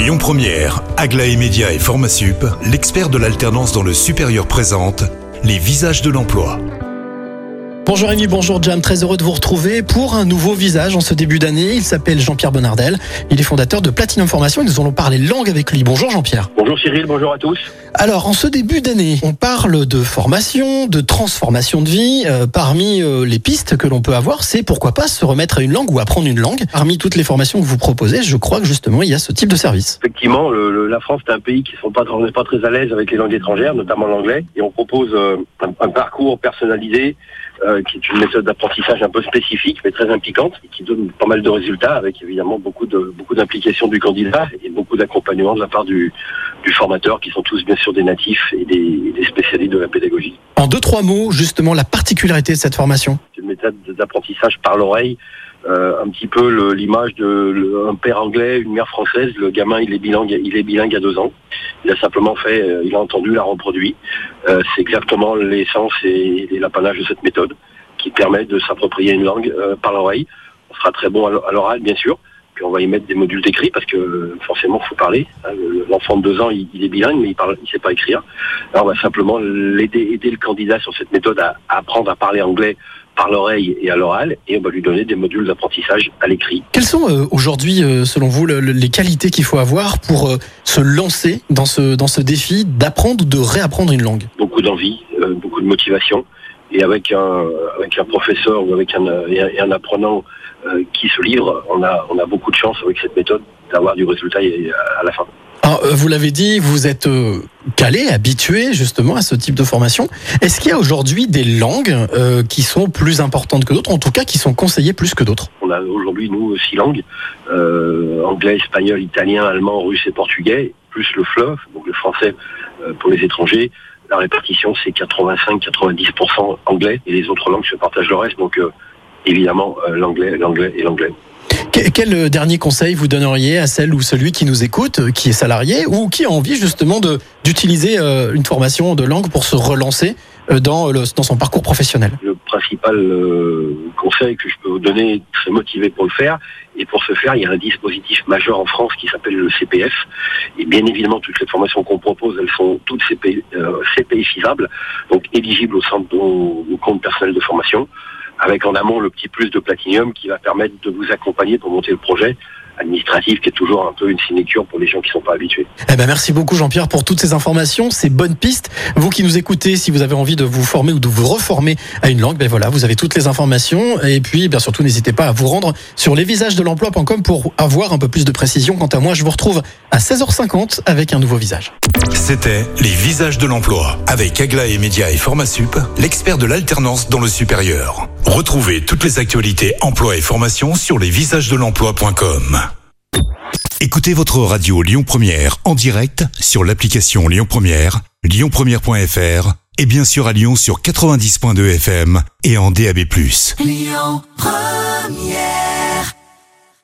Lyon Première, Aglaé Média et Formasup, l'expert de l'alternance dans le supérieur présente les visages de l'emploi. Bonjour Rémi, bonjour Jam, très heureux de vous retrouver pour un nouveau visage en ce début d'année. Il s'appelle Jean-Pierre Bonardel, il est fondateur de Platinum Formation et nous allons parler langue avec lui. Bonjour Jean-Pierre. Bonjour Cyril, bonjour à tous. Alors en ce début d'année, on parle de formation, de transformation de vie. Euh, parmi euh, les pistes que l'on peut avoir, c'est pourquoi pas se remettre à une langue ou apprendre une langue. Parmi toutes les formations que vous proposez, je crois que justement il y a ce type de service. Effectivement, le- le- la France est un pays qui ne sont pas, n'est pas très à l'aise avec les langues étrangères, notamment l'anglais, et on propose euh, un, un parcours personnalisé qui est une méthode d'apprentissage un peu spécifique mais très impliquante qui donne pas mal de résultats avec évidemment beaucoup de d'implication du candidat et beaucoup d'accompagnement de la part du, formateur qui sont tous bien sûr des natifs et des spécialistes de la pédagogie. En deux trois mots, justement la particularité de cette formation. D'apprentissage par l'oreille, euh, un petit peu l'image de un père anglais, une mère française. Le gamin, il est bilingue, il est bilingue à deux ans. Il a simplement fait, euh, il a entendu, l'a reproduit. Euh, c'est exactement l'essence et, l'apanage de cette méthode qui permet de s'approprier une langue par l'oreille. On sera très bon à l'o- à l'oral, bien sûr. Puis on va y mettre des modules d'écrit parce que forcément, il faut parler. Hein, le- L'enfant de deux ans, il, il est bilingue, mais il il sait pas écrire. Là, on va simplement l'aider, aider le candidat sur cette méthode à apprendre à parler anglais par l'oreille et à l'oral, et on va lui donner des modules d'apprentissage à l'écrit. Quelles sont euh, aujourd'hui, euh, selon vous, le- le- les qualités qu'il faut avoir pour euh, se lancer dans ce dans ce défi d'apprendre ou de réapprendre une langue? Beaucoup d'envie, beaucoup de motivation, et avec un, avec un professeur ou avec un, et un, apprenant qui se livre, on a, on a beaucoup de chance avec cette méthode d'avoir du résultat à la fin. Alors, euh, vous l'avez dit, vous êtes euh, calé, habitué justement à ce type de formation. Est-ce qu'il y a aujourd'hui des langues euh, qui sont plus importantes que d'autres, en tout cas qui sont conseillées plus que d'autres? On a aujourd'hui, nous, six langues, euh, anglais, espagnol, italien, allemand, russe et portugais, plus le fleuve, donc le français euh, pour les étrangers. La répartition, c'est 85-90% anglais, et les autres langues se partagent le reste, donc euh, évidemment l'anglais, l'anglais et l'anglais. Que- Quel euh, dernier conseil vous donneriez à celle ou celui qui nous écoute, euh, qui est salarié ou qui a envie justement de d'utiliser euh, une formation de langue pour se relancer dans, le, dans son parcours professionnel? Le principal conseil que je peux vous donner, très motivé pour le faire, et pour ce faire, il y a un dispositif majeur en France qui s'appelle le CPF. Et bien évidemment, toutes les formations qu'on propose, elles sont toutes CP, euh, CPFisables, donc éligibles au centre de au compte personnel de formation, avec en amont le petit plus de Platinium qui va permettre de vous accompagner pour monter le projet administratif qui est toujours un peu une sinécure pour les gens qui ne sont pas habitués. Eh ben merci beaucoup Jean-Pierre pour toutes ces informations, ces bonnes pistes. Vous qui nous écoutez, si vous avez envie de vous former ou de vous reformer à une langue, ben voilà, vous avez toutes les informations. Et puis, bien surtout, n'hésitez pas à vous rendre sur lesvisagesdelemploi.com pour avoir un peu plus de précision. Quant à moi, je vous retrouve à 16h50 avec un nouveau visage. C'était les visages de l'emploi avec Aglaé Média et Formasup, l'expert de l'alternance dans le supérieur. Retrouvez toutes les actualités emploi et formation sur lesvisagesdelemploi.com. Écoutez votre radio Lyon Première en direct sur l'application Lyon Première, lyonpremière.fr et bien sûr à Lyon sur 90.2 FM et en DAB+. Lyon Première